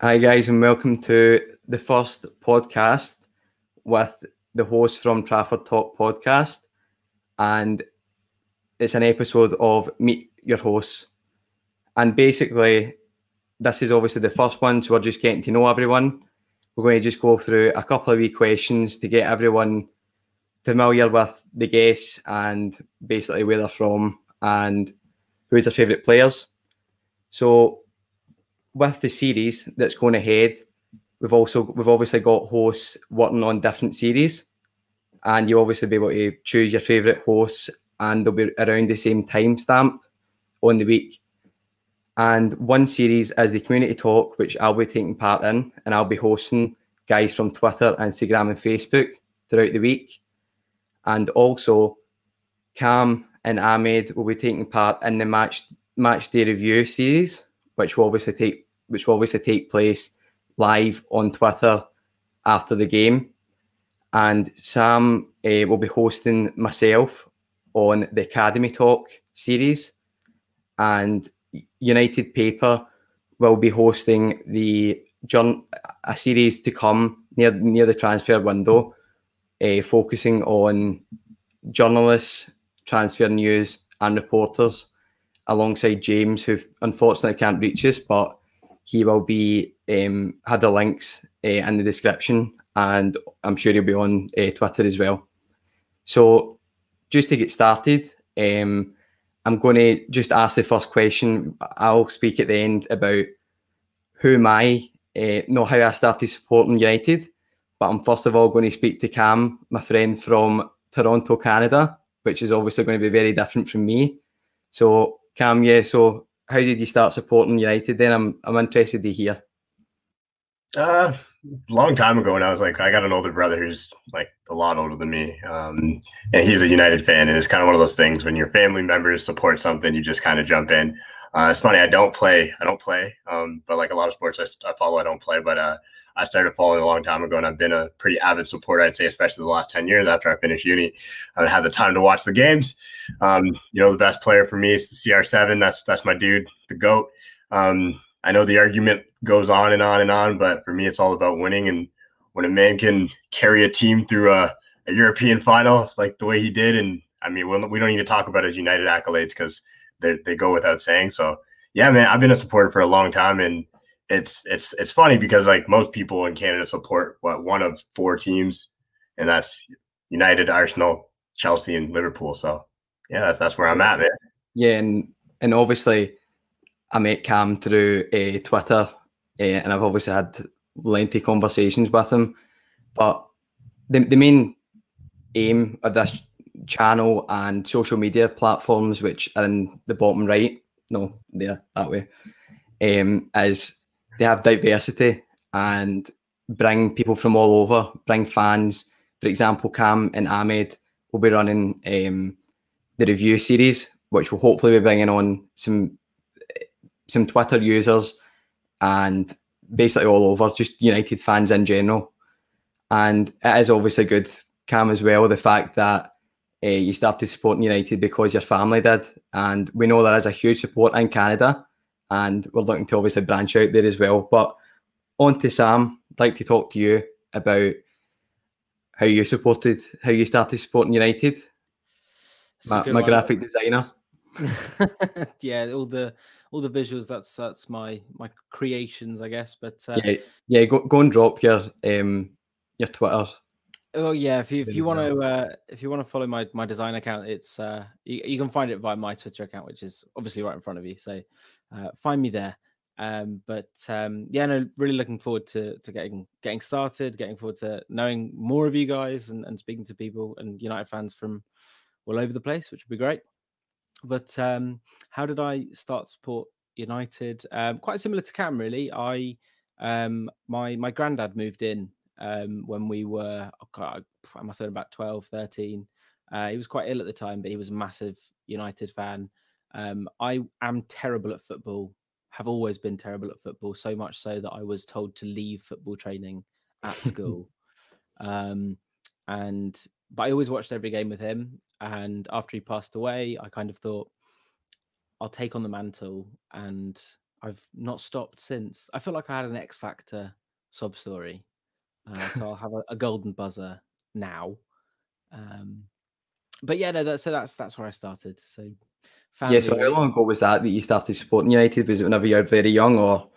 Hi, guys, and welcome to the first podcast with the host from Trafford Talk podcast. And it's an episode of Meet Your Hosts. And basically, this is obviously the first one, so we're just getting to know everyone. We're going to just go through a couple of wee questions to get everyone familiar with the guests and basically where they're from and who's their favourite players. So with the series that's going ahead, we've also we've obviously got hosts working on different series, and you obviously be able to choose your favourite hosts, and they'll be around the same timestamp on the week. And one series is the community talk, which I'll be taking part in, and I'll be hosting guys from Twitter, Instagram, and Facebook throughout the week. And also, Cam and Ahmed will be taking part in the match match day review series, which will obviously take which will obviously take place live on Twitter after the game. And Sam uh, will be hosting myself on the Academy Talk series, and United Paper will be hosting the a series to come near near the transfer window, uh, focusing on journalists, transfer news, and reporters, alongside James, who unfortunately can't reach us, but he will be um, have the links uh, in the description, and I'm sure he'll be on uh, Twitter as well. So, just to get started, um, I'm going to just ask the first question. I'll speak at the end about who am I, uh, not how I started supporting United, but I'm first of all going to speak to Cam, my friend from Toronto, Canada, which is obviously going to be very different from me. So, Cam, yeah, so how did you start supporting United? Then I'm I'm interested to hear. Uh, long time ago when I was like, I got an older brother who's like a lot older than me, um, and he's a United fan, and it's kind of one of those things when your family members support something, you just kind of jump in. Uh, it's funny, I don't play, I don't play, um, but like a lot of sports I, I follow, I don't play, but uh, I started following a long time ago, and I've been a pretty avid supporter. I'd say, especially the last ten years after I finished uni, I've had the time to watch the games. Um, you know, the best player for me is the CR7. That's that's my dude, the goat. Um, I know the argument goes on and on and on, but for me, it's all about winning. And when a man can carry a team through a, a European final like the way he did, and I mean, we don't need to talk about his United accolades because they they go without saying. So yeah, man, I've been a supporter for a long time, and it's it's it's funny because like most people in Canada support what one of four teams, and that's United, Arsenal, Chelsea, and Liverpool. So yeah, that's that's where I'm at, man. Yeah, and and obviously I met Cam through uh, Twitter, uh, and I've obviously had lengthy conversations with him. But the the main aim of this channel and social media platforms, which are in the bottom right, no, there that way, um, is they have diversity and bring people from all over, bring fans. For example, Cam and Ahmed will be running um, the review series, which will hopefully be bringing on some some Twitter users and basically all over, just United fans in general. And it is obviously good, Cam, as well, the fact that uh, you started supporting United because your family did. And we know there is a huge support in Canada and we're looking to obviously branch out there as well. But on to Sam, I'd like to talk to you about how you supported, how you started supporting United. My, my graphic designer. yeah, all the all the visuals. That's that's my my creations, I guess. But uh, yeah, yeah, go go and drop your um your Twitter Oh yeah, if you if you want to uh, if you want to follow my my design account, it's uh you, you, can find it via my Twitter account, which is obviously right in front of you. So uh, find me there. Um, but um, yeah, no, really looking forward to to getting getting started, getting forward to knowing more of you guys and, and speaking to people and United fans from all over the place, which would be great. But um, how did I start support United? Um, quite similar to Cam, really. I um, my my granddad moved in um, when we were, oh I must have been about 12, 13. Uh, he was quite ill at the time, but he was a massive United fan. Um, I am terrible at football, have always been terrible at football, so much so that I was told to leave football training at school. um, and but I always watched every game with him. And after he passed away, I kind of thought, I'll take on the mantle and I've not stopped since. I feel like I had an X Factor sob story, uh, so I'll have a, a, golden buzzer now. Um, but yeah, no, that, so that's that's where I started. So, family, yeah. So how long ago was that that you started supporting United? Was it whenever you were very young, or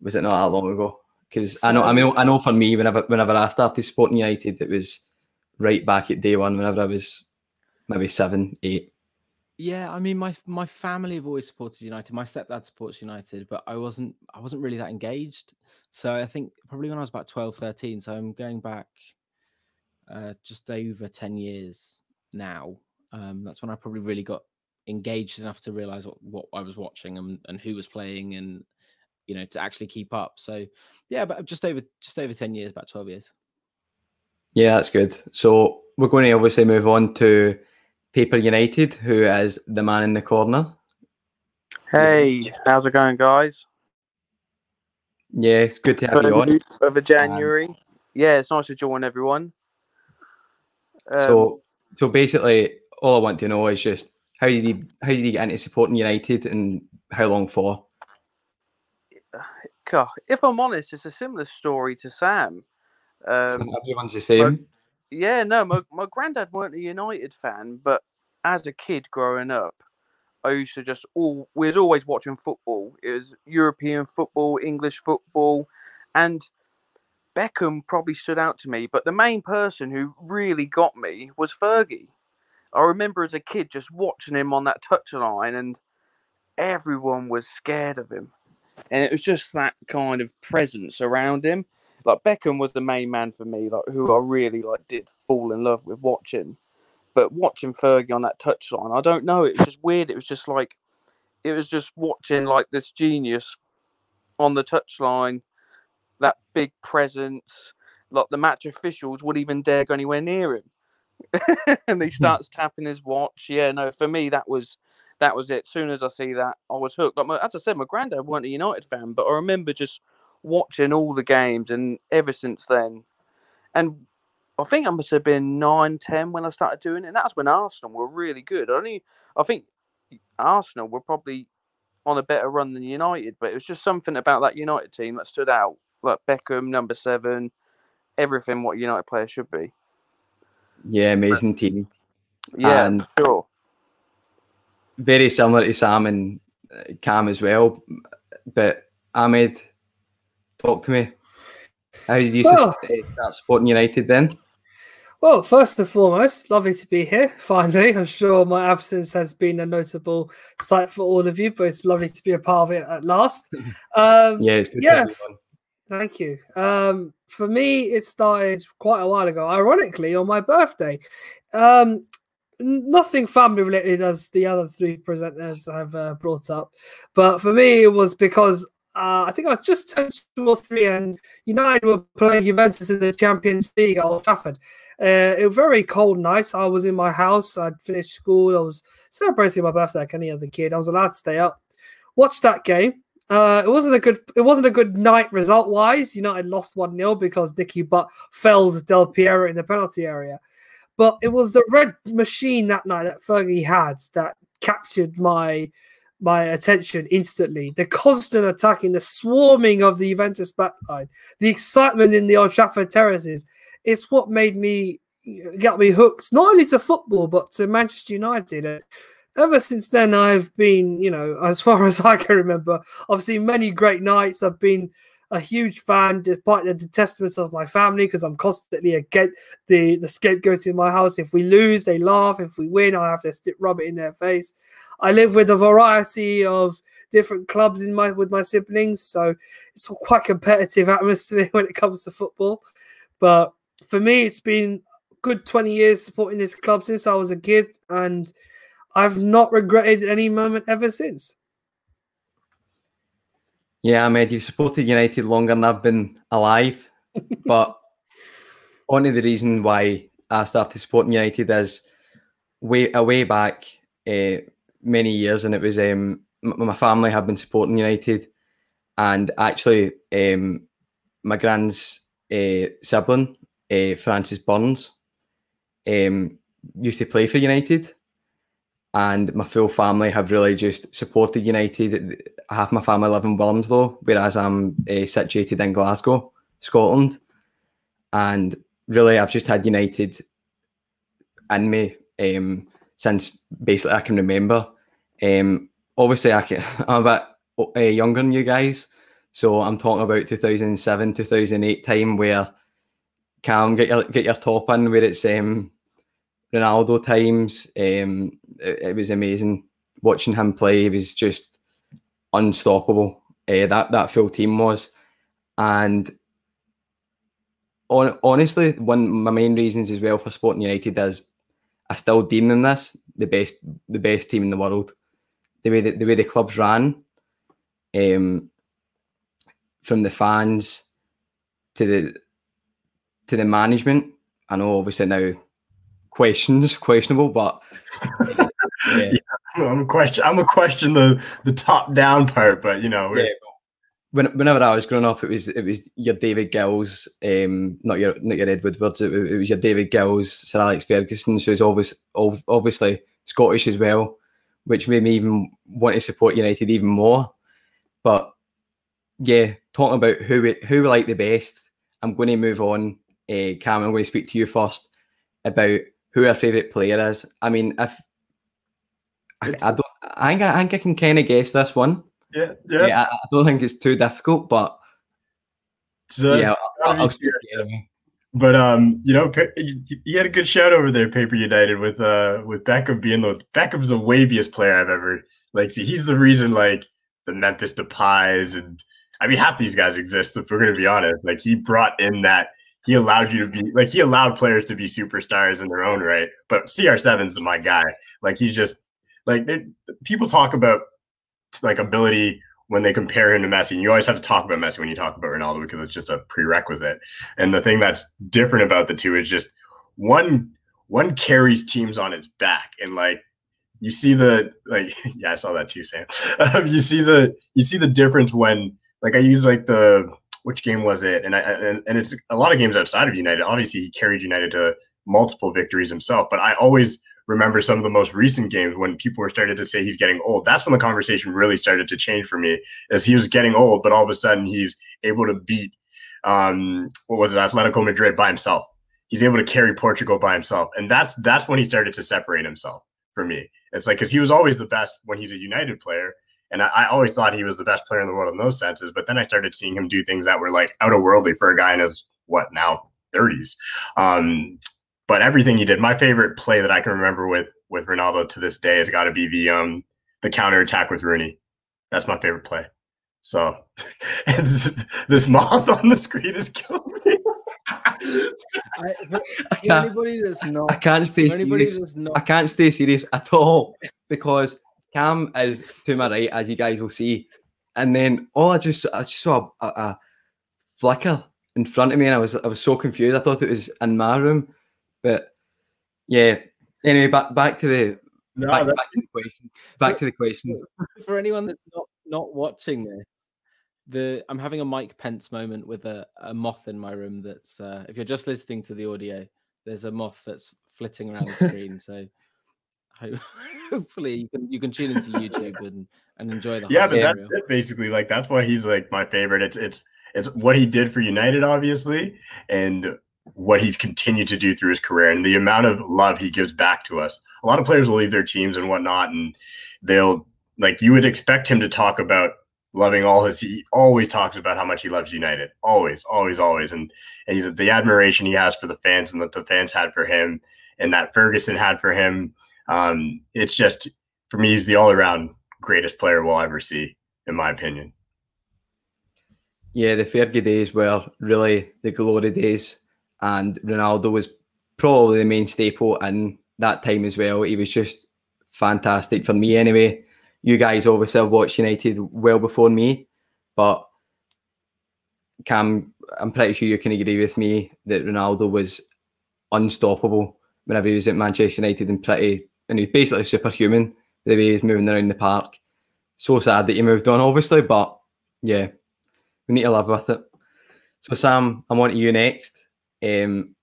was it not that long ago? Because so, I know, I mean, I know for me, whenever whenever I started supporting United, it was right back at day one. Whenever I was maybe seven, eight. Yeah, I mean, my my family have always supported United. My stepdad supports United, but I wasn't I wasn't really that engaged. So I think probably when I was about 12, 13. So I'm going back uh, just over 10 years now. Um, that's when I probably really got engaged enough to realize what, what I was watching and, and who was playing and you know to actually keep up. So yeah, but just over just over 10 years, about 12 years. Yeah, that's good. So we're going to obviously move on to Paper United, who is the man in the corner. Hey, how's it going, guys? Yeah, it's good to have you on. Over January. Um, yeah, it's nice to join everyone. Um, so, so basically, all I want to know is just how did he how did he get into supporting United and how long for? God, if I'm honest, it's a similar story to Sam. Um, Everyone's the same. Yeah, no, my, my granddad weren't a United fan, but as a kid growing up, I used to just all we was always watching football. It was European football, English football, and Beckham probably stood out to me. But the main person who really got me was Fergie. I remember as a kid just watching him on that touchline, and everyone was scared of him, and it was just that kind of presence around him like Beckham was the main man for me, like who I really like did fall in love with watching. But watching Fergie on that touchline, I don't know, it was just weird. It was just like it was just watching like this genius on the touchline, that big presence. Like the match officials wouldn't even dare go anywhere near him. and he hmm. starts tapping his watch. Yeah, no, for me that was that was it. As soon as I see that, I was hooked. Like my, as I said, my granddad weren't a United fan, but I remember just watching all the games, and ever since then, and I think I must have been nine, ten when I started doing it. And that's when Arsenal were really good. I only, I think Arsenal were probably on a better run than United, but it was just something about that United team that stood out. Like Beckham, number seven, everything what United players should be. Yeah, amazing team. Yeah, and sure. Very similar to Sam and uh, Cam as well, but Ahmed Talk to me. How did you well, start supporting United then? Well, first and foremost, lovely to be here. Finally, I'm sure my absence has been a notable sight for all of you, but it's lovely to be a part of it at last. Um, yeah, it's good. Yeah, thank you. Um, for me, it started quite a while ago. Ironically, on my birthday. Um, nothing family related as the other three presenters have uh, brought up, but for me, it was because uh, I think I was just turned two or three, and United were playing Juventus in the Champions League at Old Trafford. Uh, it was very cold night. I was in my house. I'd finished school. I was celebrating my birthday like any other kid. I was allowed to stay up, watch that game. Uh, it wasn't a good. It wasn't a good night result wise. United lost one 0 because Nicky Butt felled Del Piero in the penalty area. But it was the red machine that night that Fergie had that captured my my attention instantly. The constant attacking, the swarming of the Juventus backline, the excitement in the Old Trafford terraces. It's what made me got me hooked not only to football but to Manchester United. And ever since then, I've been, you know, as far as I can remember, I've seen many great nights. I've been a huge fan, despite the detestment of my family, because I'm constantly against the the scapegoat in my house. If we lose, they laugh. If we win, I have to stick, rub it in their face. I live with a variety of different clubs in my with my siblings, so it's quite competitive atmosphere when it comes to football. But for me, it's been good 20 years supporting this club since I was a kid, and I've not regretted any moment ever since. Yeah, Ahmed, you've supported United longer than I've been alive. but only the reason why I started supporting United is way a way back uh, many years, and it was um, my family have been supporting United, and actually um, my grand's uh, sibling, uh, Francis Burns, um, used to play for United, and my full family have really just supported United. Half my family live in Wilmslow, whereas I'm uh, situated in Glasgow, Scotland, and really I've just had United in me um, since basically I can remember. Um, obviously, I can, I'm a bit uh, younger than you guys, so I'm talking about 2007, 2008 time where Cam get your get your top in where it's um, Ronaldo times. Um, it, it, was amazing watching him play. He was just unstoppable. Uh, that that full team was, and on, honestly, one of my main reasons as well for Sporting United is I still deem them this the best the best team in the world. The way that the way the clubs ran, um, from the fans to the to the management. I know obviously now questions questionable, but yeah. yeah. I'm a question. I'm a question the the top down part, but you know, yeah. When, whenever I was growing up, it was it was your David Gills, um, not your not your Ed Woodwards. It, it was your David Gills, Sir Alex Ferguson, who's always obviously Scottish as well, which made me even want to support United even more. But yeah, talking about who we, who we like the best, I'm going to move on. Uh, Cam, I'm going to speak to you first about who our favourite player is. I mean, if I, I don't, I think I, I think I can kind of guess this one. Yeah, yeah. yeah I, I, don't think it's too difficult, but so yeah, I'll, I'll But um, you know, you had a good shout over there, Paper United, with uh with Beckham being the Beckham's the waviest player I've ever like. See, he's the reason like the Memphis Depays and I mean half these guys exist. If we're gonna be honest, like he brought in that he allowed you to be like he allowed players to be superstars in their own right. But CR7's my guy. Like he's just like people talk about like ability when they compare him to Messi. And you always have to talk about Messi when you talk about Ronaldo because it's just a prerequisite. And the thing that's different about the two is just one one carries teams on its back and like you see the like yeah i saw that too sam um, you see the you see the difference when like i use like the which game was it? And I and, and it's a lot of games outside of United. Obviously, he carried United to multiple victories himself. But I always remember some of the most recent games when people were started to say he's getting old. That's when the conversation really started to change for me, as he was getting old, but all of a sudden he's able to beat um, what was it, Atletico Madrid by himself. He's able to carry Portugal by himself, and that's that's when he started to separate himself for me. It's like because he was always the best when he's a United player, and I, I, always thought he was the best player in the world in those senses. But then I started seeing him do things that were like out of worldly for a guy in his what now 30s. Um, but everything he did, my favorite play that I can remember with with Ronaldo to this day has got to be the um the counter attack with Rooney. That's my favorite play. So this moth on the screen is killing me. I, anybody that's not, I can't stay serious. Not, I can't stay serious at all because Cam is to my right, as you guys will see, and then all I just I just saw a, a, a, flicker in front of me, and I was I was so confused. I thought it was in my room, but yeah. Anyway, back back to the no, back, back to the question. Back to the question. For anyone that's not not watching this, the I'm having a Mike Pence moment with a, a moth in my room. That's uh, if you're just listening to the audio, there's a moth that's flitting around the screen. So hopefully you can you can tune into YouTube and and enjoy the yeah. But that's it basically like that's why he's like my favorite. It's it's it's what he did for United, obviously, and what he's continued to do through his career and the amount of love he gives back to us. A lot of players will leave their teams and whatnot, and they'll like you would expect him to talk about loving all his he always talks about how much he loves united always always always and, and he's the admiration he has for the fans and that the fans had for him and that ferguson had for him um, it's just for me, he's the all around greatest player we'll ever see, in my opinion. Yeah, the Fergie days were really the glory days, and Ronaldo was probably the main staple in that time as well. He was just fantastic for me, anyway. You guys obviously watched United well before me, but Cam, I'm pretty sure you can agree with me that Ronaldo was unstoppable whenever he was at Manchester United and pretty and he's basically superhuman the way he's moving around the park. So sad that he moved on, obviously, but yeah, we need to live with it. So Sam, I'm on to you next. Um,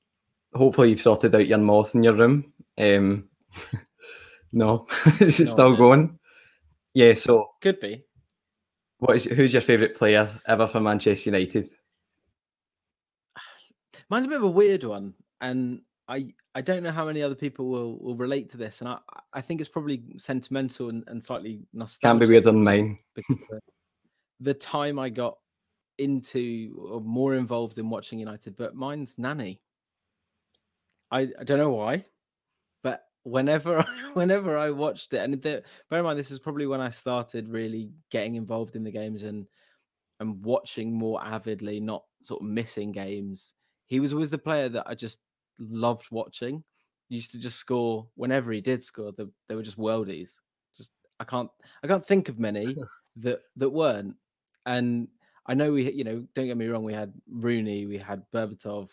hopefully you've sorted out your moth in your room. Um, No, is it No still going? Yeah. So, Could be. what is who's your favourite player ever for Manchester United? Mine's a bit of a weird one, and I I don't know how many other people will will relate to this, and I I think it's probably sentimental and, and slightly nostalgic. Can't be weirder than mine. the time I got into or more involved in watching United, but mine's Nani. I I don't know why, but whenever whenever I watched it, and the, bear in mind this is probably when I started really getting involved in the games and and watching more avidly, not sort of missing games. He was always the player that I just loved watching. He used to just score whenever he did score. The, they were just worldies. Just I can't I can't think of many that that weren't. And I know we you know don't get me wrong. We had Rooney, we had Berbatov,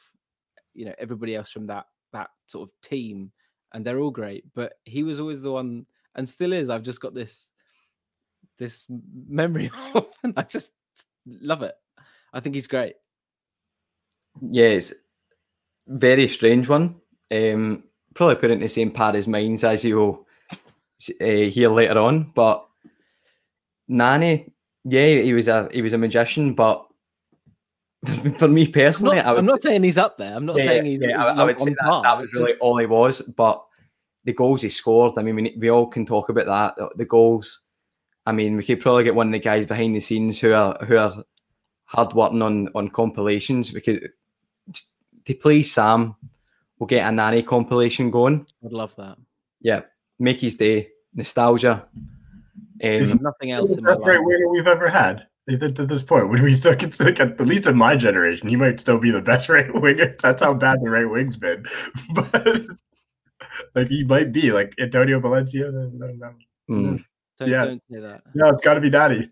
you know everybody else from that that sort of team, and they're all great. But he was always the one, and still is. I've just got this this memory of, and I just love it. I think he's great. It's very strange one. Um, probably put it in the same pad as mine as you will uh, hear later on. But Nani, yeah, he was a he was a magician, but for me I'm personally, not, I I'm not say, saying he's up there. I'm not yeah, saying he's. yeah, he's I, I would say that, that was really all he was. But the goals he scored, I mean, we, we all can talk about that. The, the goals. I mean, we could probably get one of the guys behind the scenes who are who are hard working on on compilations because to please Sam, we'll get a Nani compilation going. I'd love that. Yeah, make his day nostalgia. Is Um, Nothing else in my best right life. winger we've ever had. At at this point, when we still consider, like, at least in my generation, he might still be the best right winger. That's how bad the right wing's been. But like he might be like Antonio Valencia. I don't know. mm, Don't, yeah. don't say that. Yeah, it's got to be Daddy.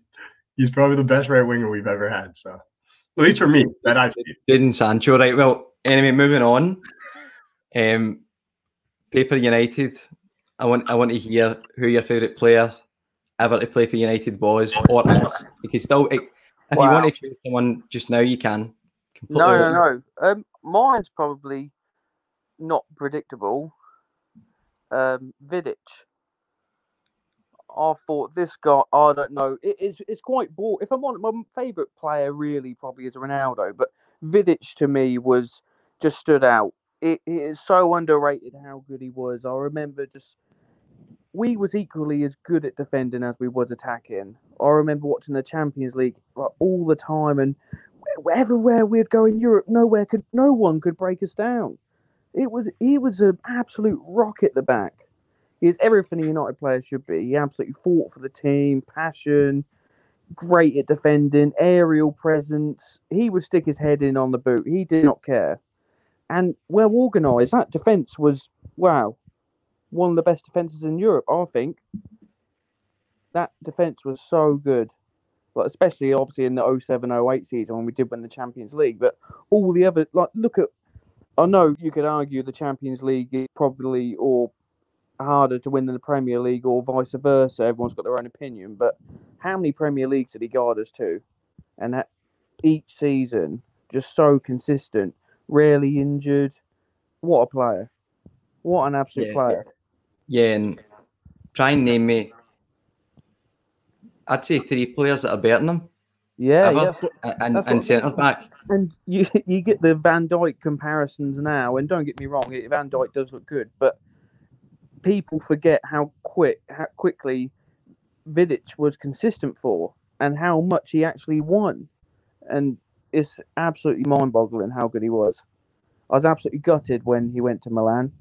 He's probably the best right winger we've ever had. So, at least for me, that I've seen. Jadon Sancho, right? Well, anyway, moving on. Um, Paper United. I want I want to hear who your favourite player ever to play for United was or is. You can still if you Wow. want to choose someone just now, you can. Completely No, no, no. Um, mine's probably not predictable. Um, Vidic. I thought this guy. I don't know. It is. It's quite bored. If I'm on my favorite player, really probably is Ronaldo, but Vidic to me was just stood out. It, it is so underrated how good he was. I remember just we was equally as good at defending as we was attacking. I remember watching the Champions League like, all the time, and everywhere we'd go in Europe, nowhere could, no one could break us down. It was he was an absolute rock at the back. He is everything a United player should be. He absolutely fought for the team, passion, great at defending, aerial presence. He would stick his head in on the boot. He did not care, and well organised. That defence was wow, one of the best defences in Europe. I think that defence was so good. Like especially obviously in the 07-08 season when we did win the Champions League, but all the other like look at I know you could argue the Champions League is probably or harder to win than the Premier League or vice versa. Everyone's got their own opinion, but how many Premier Leagues did he guard us to? And that each season, just so consistent, rarely injured. What a player! What an absolute Yeah. player! Yeah, and try and name me. I'd say three players that are better than him, Yeah, ever, yeah, and, and centre back. and you you get the Van Dijk comparisons now, and don't get me wrong, Van Dijk does look good, but people forget how quick, how quickly Vidic was consistent for, and how much he actually won, and it's absolutely mind-boggling how good he was. I was absolutely gutted when he went to Milan,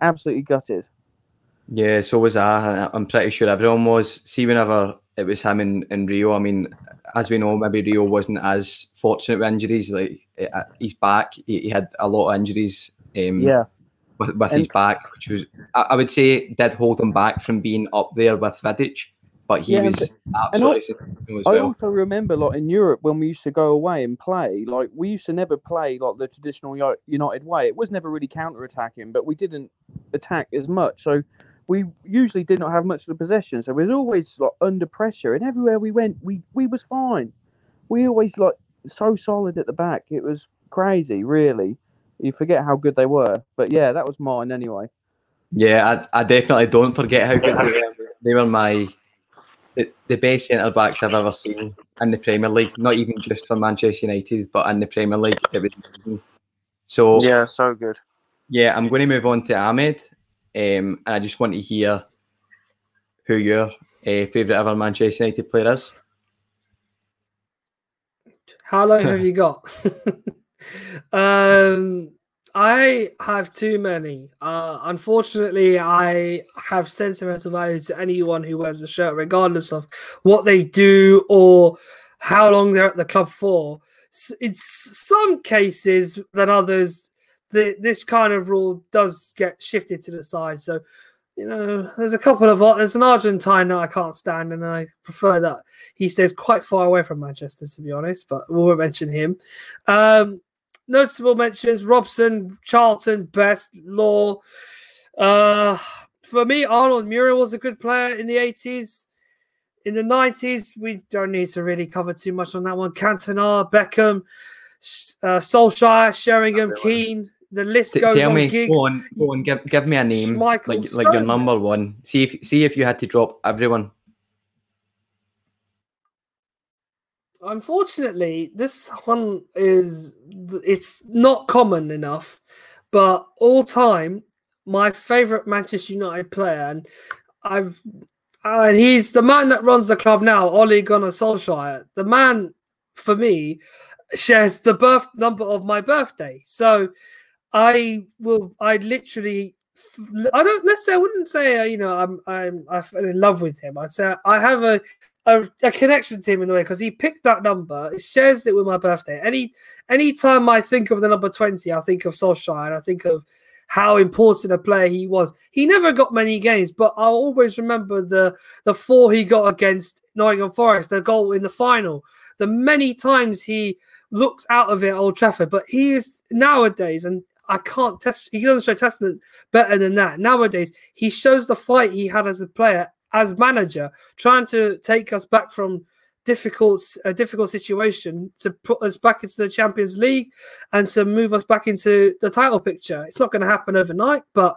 absolutely gutted. Yeah, so was I. I'm pretty sure everyone was. See, whenever it was him in, in Rio, I mean, as we know, maybe Rio wasn't as fortunate with injuries. Like uh, he's back, he, he had a lot of injuries. Um, Yeah, with, with his back, which was I, I would say did hold him back from being up there with Vidic, but he Yeah, and- was absolutely sensational as I also remember, like in Europe, when we used to go away and play, like we used to never play like the traditional United way. It was never really counter-attacking, but we didn't attack as much. So we usually did not have much of the possession. So we was always like under pressure, and everywhere we went, we we was fine. We always like so solid at the back. It was crazy, really. You forget how good they were, but yeah, that was mine anyway. Yeah, I, I definitely don't forget how good they were. They were my the, the best centre backs I've ever seen in the Premier League. Not even just for Manchester United, but in the Premier League. It was amazing. so Yeah, so good. yeah, I'm going to move on to Ahmed, um, and I just want to hear who your uh, favourite ever Manchester United player is. How long have you got? um, I have too many. Uh, unfortunately, I have sentimental value to anyone who wears the shirt, regardless of what they do or how long they're at the club for. In some cases than others, the, this kind of rule does get shifted to the side. So, you know, there's a couple of there's an Argentine that I can't stand, and I prefer that he stays quite far away from Manchester, to be honest. But we won't mention him. Um, notable mentions: Robson, Charlton, Best, Law. Uh, for me, Arnold Muhren was a good player in the 80s. In the 90s, we don't need to really cover too much on that one. Cantona, Beckham, uh, Solskjaer, Sheringham, Keane. The list goes tell on. me, Giggs. go on, go on, give, give me a name, like like your number one. See if see if you had to drop everyone. Unfortunately, this one is it's not common enough, but all time my favorite Manchester United player, and I've and he's the man that runs the club now, Ole Gunnar Solskjaer. The man for me shares the birth number of my birthday, so I will. I literally. I don't. Let's say I wouldn't say uh, you know I'm I'm I fell in love with him. I say I have a a, a connection to him in a way because he picked that number, shares it with my birthday. Any any time I think of the number 20, I think of Solskjaer and I think of how important a player he was. He never got many games, but I'll always remember the the four he got against Nottingham Forest, the goal in the final, the many times he looked out of it Old Trafford. But he is nowadays, and I can't test. He doesn't show testament better than that. Nowadays, he shows the fight he had as a player, as manager, trying to take us back from difficult a difficult situation to put us back into the Champions League and to move us back into the title picture. It's not going to happen overnight, but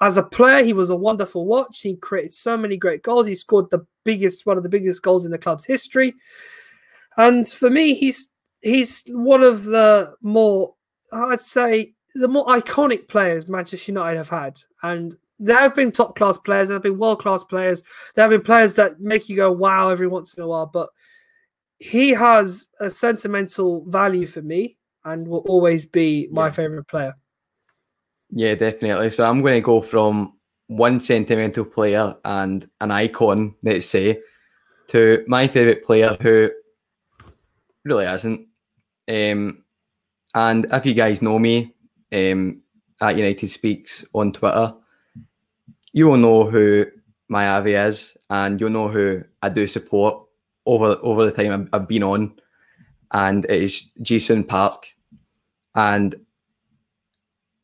as a player, he was a wonderful watch. He created so many great goals. He scored the biggest, one of the biggest goals in the club's history. And for me, he's he's one of the more, I'd say, the more iconic players Manchester United have had. And there have been top class players, there have been world class players, there have been players that make you go wow every once in a while. But he has a sentimental value for me and will always be my Yeah. favorite player. Yeah, definitely. So I'm going to go from one sentimental player and an icon, let's say, to my favourite player who really hasn't. Um, and if you guys know me um, at United Speaks on Twitter, you will know who my Avi is, and you'll know who I do support over over the time I've, been on, and it is Ji-sung Park. And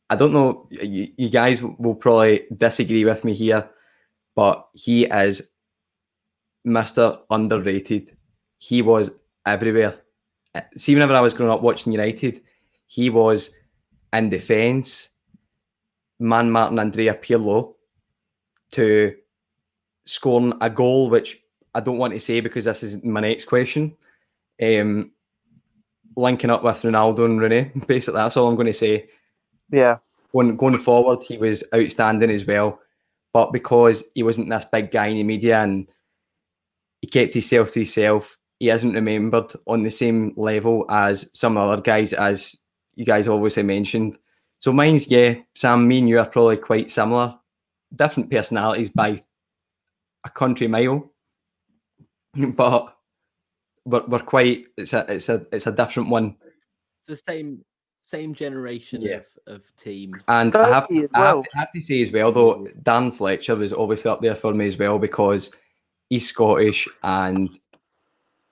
I don't know, you, you guys will probably disagree with me here, but he is Mr. Underrated. He was everywhere. See, whenever I was growing up watching United, he was in defence, man marking Andrea Pirlo, to scoring a goal, which I don't want to say because this is my next question. Um, linking up with Ronaldo and Rooney, basically, that's all I'm going to say Yeah. going going forward, he was outstanding as well. But because he wasn't this big guy in the media and he kept himself to himself, he isn't remembered on the same level as some other guys, as you guys obviously mentioned. So mine's yeah, Sam. Me and you are probably quite similar, different personalities by a country mile, but but we're quite. It's a it's a it's a different one. the same same generation Yeah. of, of team. And I have, 30 as I have well. to- I have to say as well, though, Darren Fletcher was obviously up there for me as well because he's Scottish and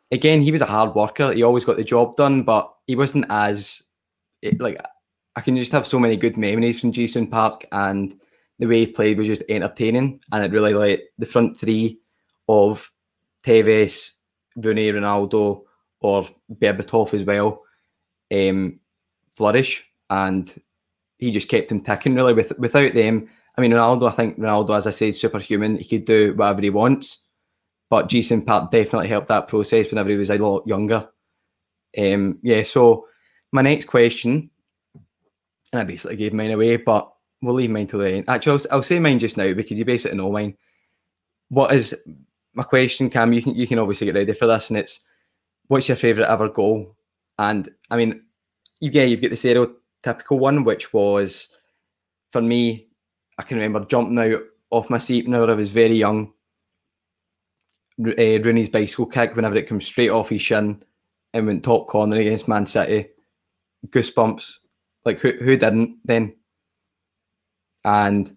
again, he was a hard worker. He always got the job done, but he wasn't as it, like I can just have so many good memories from Ji-sung Park and the way he played was just entertaining and it really like the front three of Tevez, Rooney, Ronaldo, or Berbatov as well, um, flourish and he just kept him ticking really. With without them, I mean, Ronaldo. I think Ronaldo, as I said, superhuman. He could do whatever he wants. But Ji-sung Park definitely helped that process whenever he was a lot younger. Um, yeah. So my next question, and I basically gave mine away, but we'll leave mine till the end. Actually, I'll, I'll say mine just now because you basically know mine. What is my question, Cam? You can you can obviously get ready for this, and it's what's your favourite ever goal? And I mean, get you've got the stereotypical one, which was for me. I can remember jumping out off my seat whenever I was very young. Uh, Rooney's bicycle kick, whenever it comes straight off his shin and went top corner against Man City, goosebumps. Like who who didn't then? And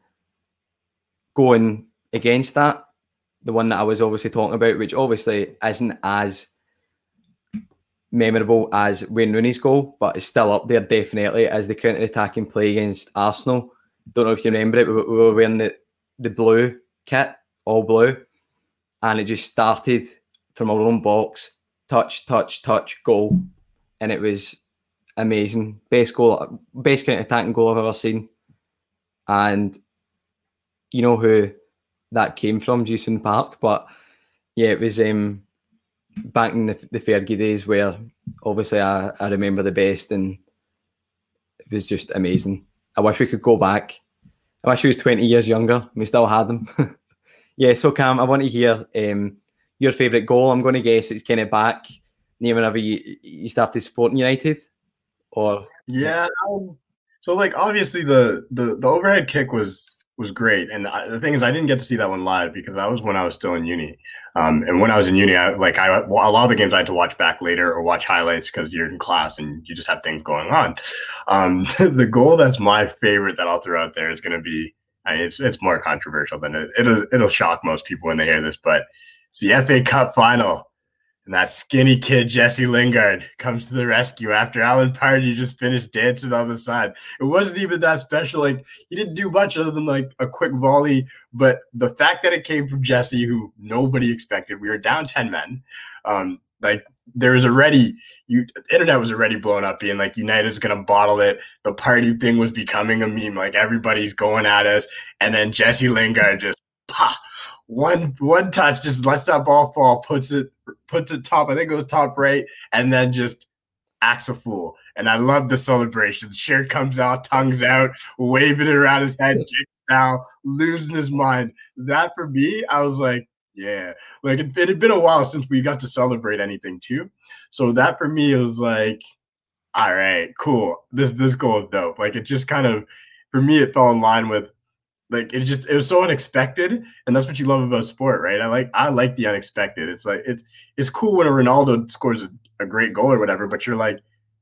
going against that, the one that I was obviously talking about, which obviously isn't as memorable as Wayne Rooney's goal, but it's still up there definitely as the counter attacking play against Arsenal. Don't know if you remember it, we were wearing the, the blue kit, all blue, and it just started from our own box, touch, touch, touch, goal, and it was amazing. Best goal, best counter attacking goal I've ever seen. And you know who that came from, Ji-sung Park, but yeah, it was um back in the, the Fergie days where obviously I, I remember the best and it was just amazing. I wish we could go back. I wish he was 20 years younger. We still had them. yeah, so Cam, I want to hear um, your favourite goal. I'm going to guess it's kind of back near whenever you, you started supporting United or yeah. Um, so like obviously the, the the overhead kick was was great. And I, the thing is, I didn't get to see that one live because that was when I was still in uni. Um, and when I was in uni, I, like I, a lot of the games I had to watch back later or watch highlights because you're in class and you just have things going on. Um, the goal that's my favorite that I'll throw out there is going to be, I mean, it's it's more controversial than it, it'll it'll shock most people when they hear this, but it's the FA Cup final and that skinny kid, Jesse Lingard, comes to the rescue after Alan Pardew just finished dancing on the side. It wasn't even that special. Like, he didn't do much other than like a quick volley. But the fact that it came from Jesse, who nobody expected, we were down 10 men. Um, like, there was already you internet was already blown up being like United's gonna bottle it. The party thing was becoming a meme, like everybody's going at us, and then Jesse Lingard just pah, one one touch, just lets that ball fall, puts it puts it top, I think it was top right, and then just acts a fool. And I love the celebration. Shirt comes out, tongues out, waving it around his head, kick down, losing his mind. That for me, I was like, yeah, like it, it had been a while since we got to celebrate anything too. So that for me was like, all right, cool. This this goal is dope. Like it just kind of for me, it fell in line with like it just it was so unexpected and that's what you love about sport right? I like i like the unexpected. It's like it's it's cool when a ronaldo scores a, a great goal or whatever but you're like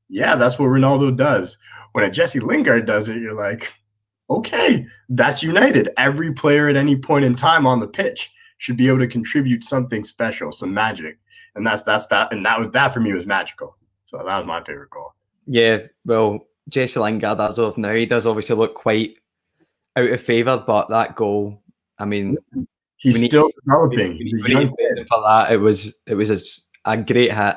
yeah that's what ronaldo does. When a jesse lingard does it you're like okay that's united. Every player at any point in time on the pitch should be able to contribute something special some magic. And that's that's that and that was that for me was magical. So that was my favorite goal. Yeah well jesse lingard as of now he does obviously look quite out of favour, but that goal, I mean, he's still developing. for that, it was it was a, a, great hit.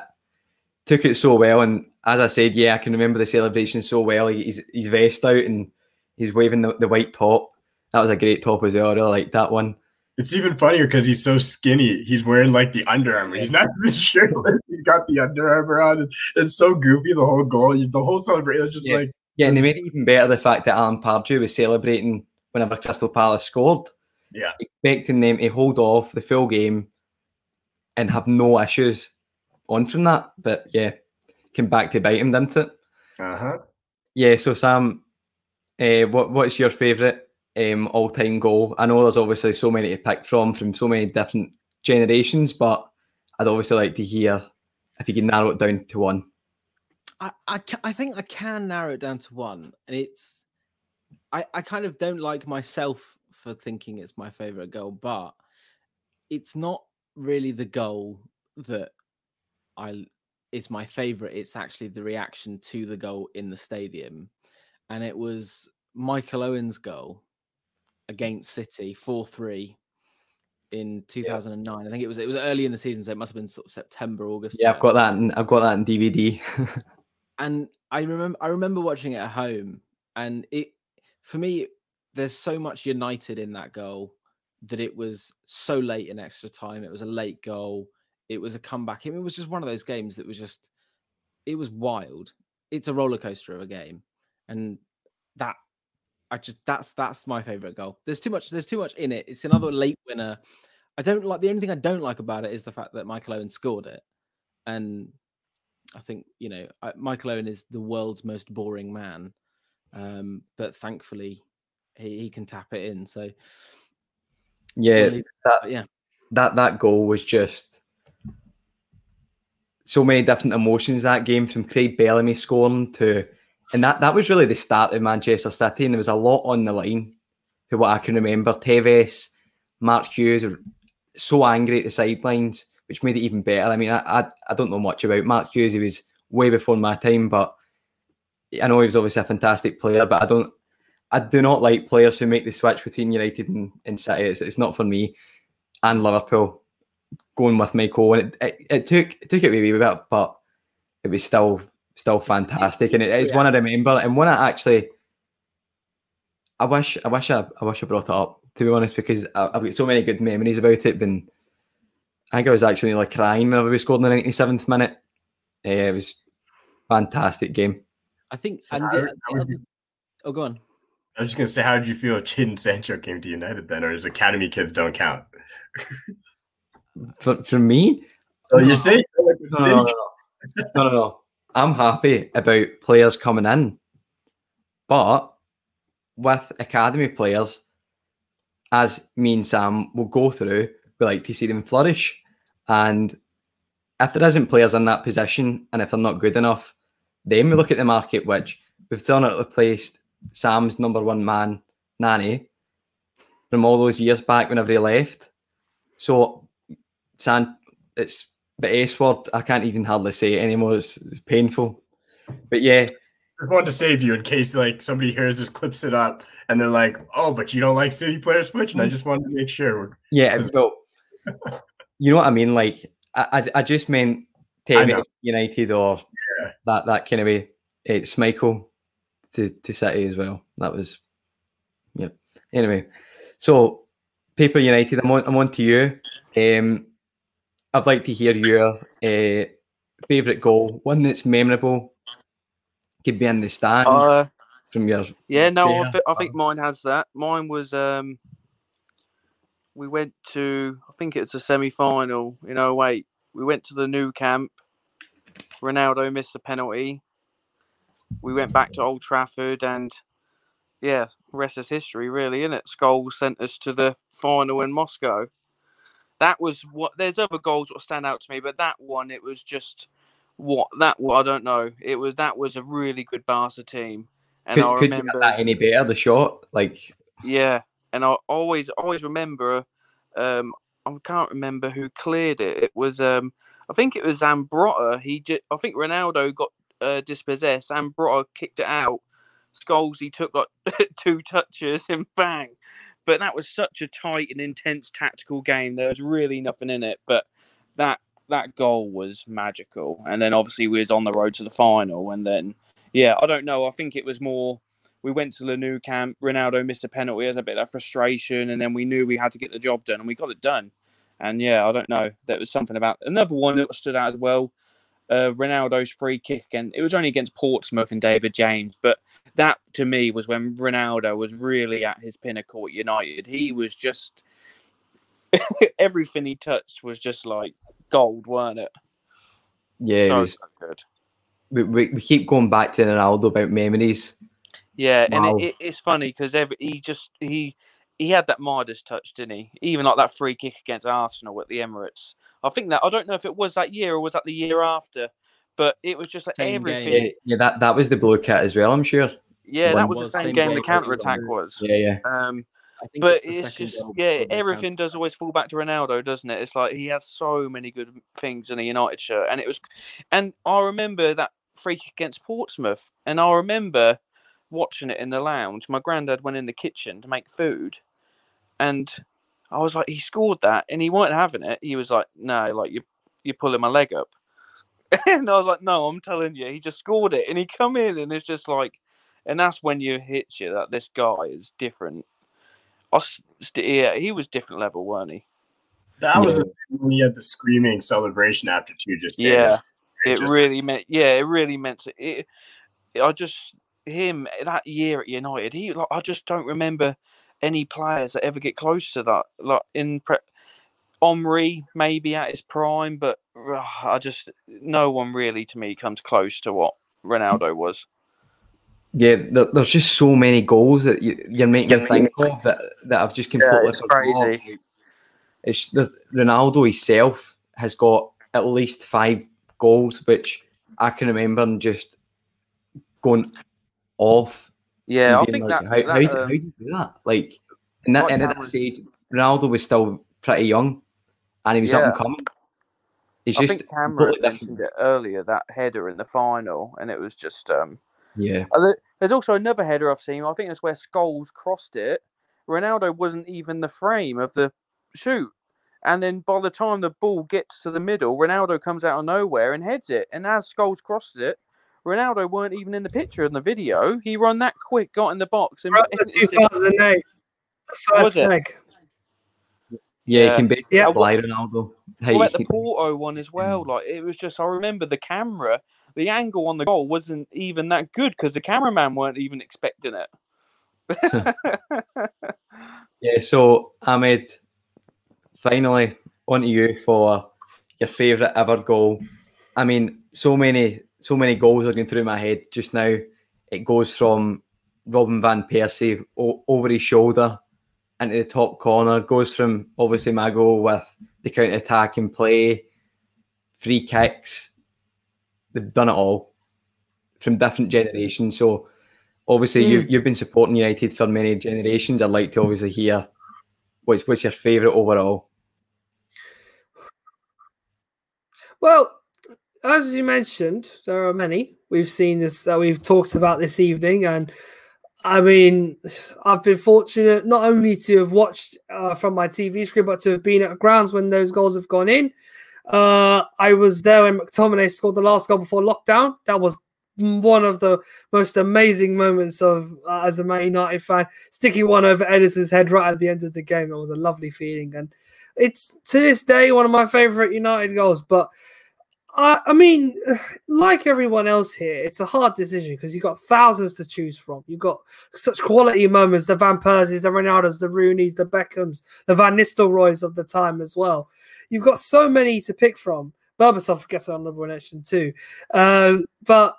Took it so well, and as I said, yeah, I can remember the celebration so well. He's he's vest out and he's waving the, the white top. That was a great top as well. I really like that one. It's even funnier because he's so skinny. He's wearing like the Under Armour. He's not even shirtless. He's got the Under Armour on. It's so goofy. The whole goal, the whole celebration, is just yeah. like yeah, and they made it even better the fact that Alan Pardew was celebrating whenever Crystal Palace scored. Yeah. Expecting them to hold off the full game and have no issues on from that. But yeah, came back to bite him, didn't it? Uh-huh. Yeah, so Sam, uh, what what's your favourite um, all time goal? I know there's obviously so many to pick from from so many different generations, but I'd obviously like to hear if you can narrow it down to one. I, I, I think I can narrow it down to one, and it's I, I kind of don't like myself for thinking it's my favorite goal, but it's not really the goal that I is my favorite. It's actually the reaction to the goal in the stadium, and it was Michael Owen's goal against City, four three in 2009. Yeah. I think it was it was early in the season, so it must have been sort of September, August. Yeah, I've got that. In, I've got that in DVD. and I remember I remember watching it at home, and it for me there's so much United in that goal that it was so late in extra time. It was a late goal. It was a comeback. It was just one of those games that was just, it was wild. It's a roller coaster of a game, and that I just that's that's my favorite goal. There's too much. There's too much in it. It's another late winner. I don't like the only thing I don't like about it is the fact that Michael Owen scored it, and I think you know I, Michael Owen is the world's most boring man, um, but thankfully he, he can tap it in. So yeah, we'll leave it that that, yeah, that that goal was just so many different emotions that game from Craig Bellamy scoring to and that that was really the start of Manchester City and there was a lot on the line for what I can remember. Tevez, Mark Hughes are so angry at the sidelines, which made it even better. I mean, I, I I don't know much about Mark Hughes, he was way before my time, but I know he was obviously a fantastic player, but I don't I do not like players who make the switch between United and, and City. It's, it's not for me. And Liverpool going with Michael, and it, it, it took it took it maybe a bit, but it was still still fantastic, and it is one I remember and one I actually. I wish I wish I, I wish I brought it up to be honest because I, I've got so many good memories about it. Been I think I was actually like crying whenever we scored in the ninety seventh minute. Uh, it was fantastic game. I think. So and how- the- how the would other- you- oh, go on. I was just gonna say, how did you feel if Jadon Sancho came to United then, or his academy kids don't count? For for me, Oh, you're saying no, no, no, no, no, no. I'm happy about players coming in, but with academy players, as me and Sam will go through, we like to see them flourish. And if there isn't players in that position, and if they're not good enough, then we look at the market, which we've turned out replaced Sam's number one man, Nani, from all those years back whenever he left. So, San, it's the S word. I can't even hardly say it anymore. It's, it's painful. But yeah, I wanted to save you in case like somebody hears this, clips it up, and they're like, "Oh, but you don't like City player switch," and I mm. just wanted to make sure. yeah. Well, you know what I mean. Like I, I, I just meant I. Tevez United or Yeah. that that kind of way. It's Michael to to City as well. That was yeah. Anyway, so Paper United. I'm on. I'm on to you. Um, I'd like to hear your uh, favorite goal, one that's memorable. Could be in the stand Uh, from your yeah, no, I, Yeah, thi- I think mine has that. Mine was um, we went to I think it's a semi final in 08. We went to the Nou Camp. Ronaldo missed the penalty. We went back to Old Trafford and yeah, rest is history, really, isn't it? Scholes sent us to the final in Moscow. That was what. There's other goals that stand out to me, but that one, it was just what that. I don't know. It was that was a really good Barca team, and could, I could you remember. get that any better? The shot, like Yeah, and I always always remember. Um, I can't remember who cleared it. It was um, I think it was Zambrotta. He just, I think Ronaldo got uh, dispossessed. Zambrotta kicked it out. Scholes he took like two touches and bang. But that was such a tight and intense tactical game. There was really nothing in it. But that that goal was magical. And then obviously we was on the road to the final. And then yeah, I don't know. I think it was more we went to the Nou Camp. Ronaldo missed a penalty. There's a bit of frustration, and then we knew we had to get the job done, and we got it done. And yeah, I don't know. There was something about another one that stood out as well. Uh, Ronaldo's free kick, and it was only against Portsmouth and David James, but that to me was when Ronaldo was really at his pinnacle at United. He was just everything he touched was just like gold, weren't it? yeah, it was, so good. we, we, we keep going back to Ronaldo about memories. Yeah, Wow. and it, it, it's funny because he just he he had that Midas touch, didn't he? Even like that free kick against Arsenal at the Emirates. I think that I don't know if it was that year or was that the year after, but it was just like Same game. everything. Yeah, yeah, that that was the blue kit as well. I'm sure. Yeah, One that was, was the same same game goal the counter attack was. Yeah, yeah. Um, I think but it's, it's just yeah, everything does always fall back to Ronaldo, doesn't it? It's like he has so many good things in a United shirt, and it was, and I remember that free kick against Portsmouth, and I remember watching it in the lounge. My granddad went in the kitchen to make food, and I was like, he scored that, and he weren't having it. He was like, no, like you, you're pulling my leg up, and I was like, no, I'm telling you, he just scored it, and he come in, and it's just like and that's when you hit you that this guy is different. I yeah, he was different level, weren't he? That was when he had the screaming celebration after two. Just yeah, it just, really meant. Yeah, it really meant. To, it, I just him that year at United. He like I just don't remember any players that ever get close to that. Like in pre- Omri, maybe at his prime, but uh, I just no one really to me comes close to what Ronaldo was. Yeah, there, there's just so many goals that you, you're making think of that that I've just completely yeah, it's crazy. It's the Ronaldo himself has got at least five goals, which I can remember and just going off. Yeah, I think like, that, how, that, how, do, how do you do that? Like, and that, and at that stage, Ronaldo was still pretty young, and he was yeah. up and coming. He's I just think Cameron mentioned it earlier that header in the final, and it was just um. Yeah. There's also another header I've seen. I think that's where Scholes crossed it. Ronaldo wasn't even the frame of the shoot. And then by the time the ball gets to the middle, Ronaldo comes out of nowhere and heads it. And as Scholes crosses it, Ronaldo weren't even in the picture in the video. He run that quick, got in the box, and 2008, first leg. Yeah, yeah, he can basically yeah, apply Ronaldo. Well, at the Porto one as well, like it was just. I remember the camera, the angle on the goal wasn't even that good because the cameraman weren't even expecting it. yeah, so Ahmed, finally on to you for your favourite ever goal. I mean, so many, so many goals are going through my head just now. It goes from Robin van Persie o- over his shoulder into the top corner. Goes from obviously my goal with the counter attack and play, free kicks. They've done it all from different generations. So obviously mm. you you've been supporting United for many generations. I'd like to obviously hear what's what's your favourite overall. Well, as you mentioned, there are many we've seen this that we've talked about this evening, and I mean, I've been fortunate not only to have watched uh, from my TV screen, but to have been at grounds when those goals have gone in. Uh, I was there when McTominay scored the last goal before lockdown. That was one of the most amazing moments of uh, as a Man United fan, sticking one over Ederson's head right at the end of the game. It was a lovely feeling, and it's to this day one of my favourite United goals. But I, mean, like everyone else here, it's a hard decision because you've got thousands to choose from. You've got such quality moments: the Van Persies, the Ronaldos, the Rooneys, the Beckhams, the Van Nistelrooys of the time as well. You've got so many to pick from. Berbatov gets an honorable mention too, um, but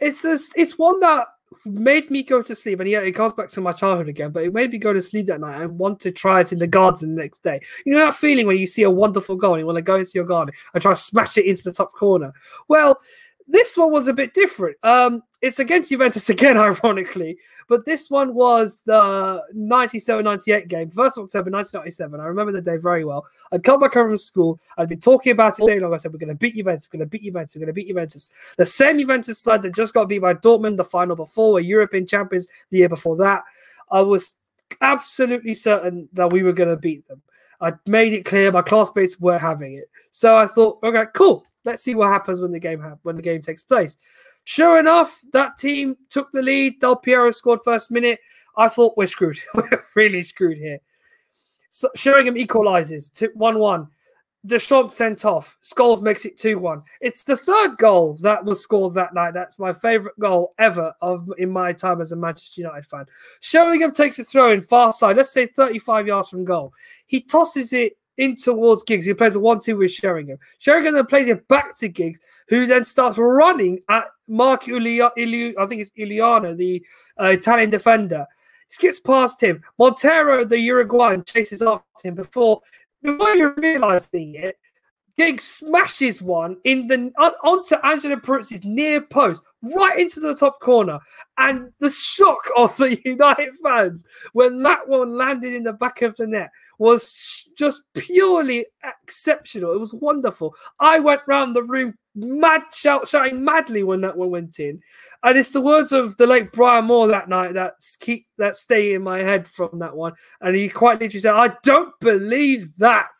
it's just, it's one that made me go to sleep. And yeah, it goes back to my childhood again, but it made me go to sleep that night and want to try it in the garden the next day. You know that feeling when you see a wonderful goal and you want to go into your garden and try to smash it into the top corner? Well, this one was a bit different. Um, it's against Juventus again, ironically, but this one was the 97 98 game, 1st of October 1997. I remember the day very well. I'd come back home from school. I'd been talking about it day long. I said, We're going to beat Juventus. We're going to beat Juventus. We're going to beat Juventus. The same Juventus side that just got beat by Dortmund the final before, were European champions the year before that. I was absolutely certain that we were going to beat them. I made it clear my classmates weren't having it. So I thought, okay, cool. Let's see what happens when the game ha- when the game takes place. Sure enough, that team took the lead. Del Piero scored first minute. I thought we're screwed. we're really screwed here. So Sheringham equalizes to 1 1. Deschamps sent off. Scholes makes it 2 1. It's the third goal that was scored that night. That's my favourite goal ever of in my time as a Manchester United fan. Sheringham takes a throw in far side, let's say 35 yards from goal. He tosses it in towards Giggs, who plays a 1 2 with Sheringham. Sheringham then plays it back to Giggs, who then starts running at Mark Ilia, I think it's Iuliano, the uh, Italian defender. Skips past him. Montero, the Uruguayan, chases after him before, before you it. Giggs smashes one in the on, onto Angelo Peruzzi's near post, right into the top corner. And the shock of the United fans when that one landed in the back of the net was just purely exceptional. It was wonderful. I went round the room mad shout, shouting madly when that one went in. And it's the words of the late Brian Moore that night that keep that stay in my head from that one. And he quite literally said, I don't believe that.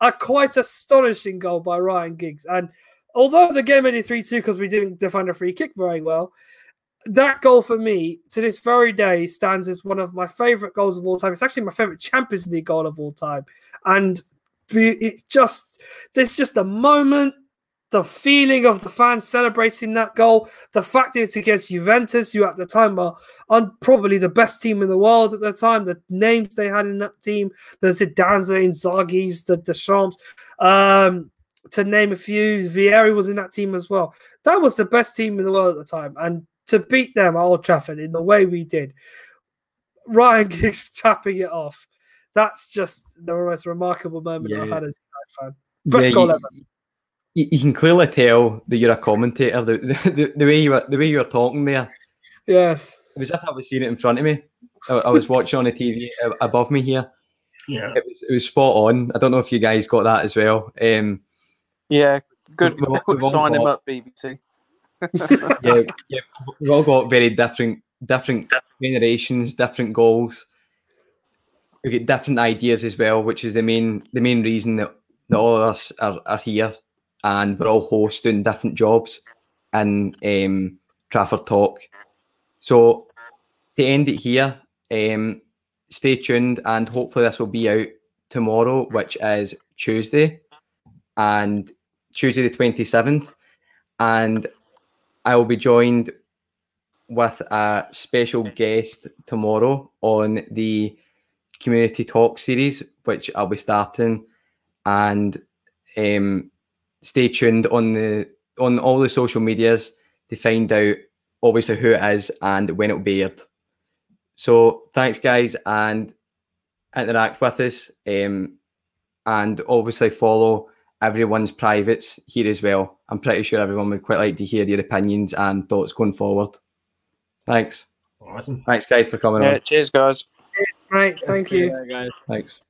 A quite astonishing goal by Ryan Giggs. And although the game ended 3 2 because we didn't defend a free kick very well, that goal for me to this very day stands as one of my favorite goals of all time. It's actually my favorite Champions League goal of all time, and it's just there's just a moment the feeling of the fans celebrating that goal, the fact it's against Juventus, who at the time were on probably the best team in the world at the time, the names they had in that team, the Zidanes, the Inzaghi's, the Deschamps, um, to name a few, Vieri was in that team as well. That was the best team in the world at the time. And to beat them at Old Trafford in the way we did, Ryan Giggs tapping it off, that's just the most remarkable moment yeah. I've had as a fan. Best yeah, goal ever you, you, can clearly tell that you're a commentator. The, the, the, way you were the way you were talking there. Yes. It was as if I was seeing it in front of me. I, I was watching on the TV above me here. Yeah. It was, it was spot on. I don't know if you guys got that as well. Um, yeah, good. We've, we've sign got, him up, BBC. yeah, yeah, we've all got very different, different generations, different goals. We get different ideas as well, which is the main, the main reason that, that all of us are, are here and we're all hosts doing different jobs in um, Trafford Talk. So to end it here, um, stay tuned and hopefully this will be out tomorrow, which is Tuesday and Tuesday the 27th. And I will be joined with a special guest tomorrow on the Community Talk series, which I'll be starting. And um, stay tuned on the on all the social medias to find out obviously who it is and when it'll be aired. So thanks guys and interact with us um, and obviously follow everyone's privates here as well. I'm pretty sure everyone would quite like to hear your opinions and thoughts going forward. Thanks. Awesome. Thanks guys for coming yeah, on. Cheers guys. Right, thank you. guys. Thanks.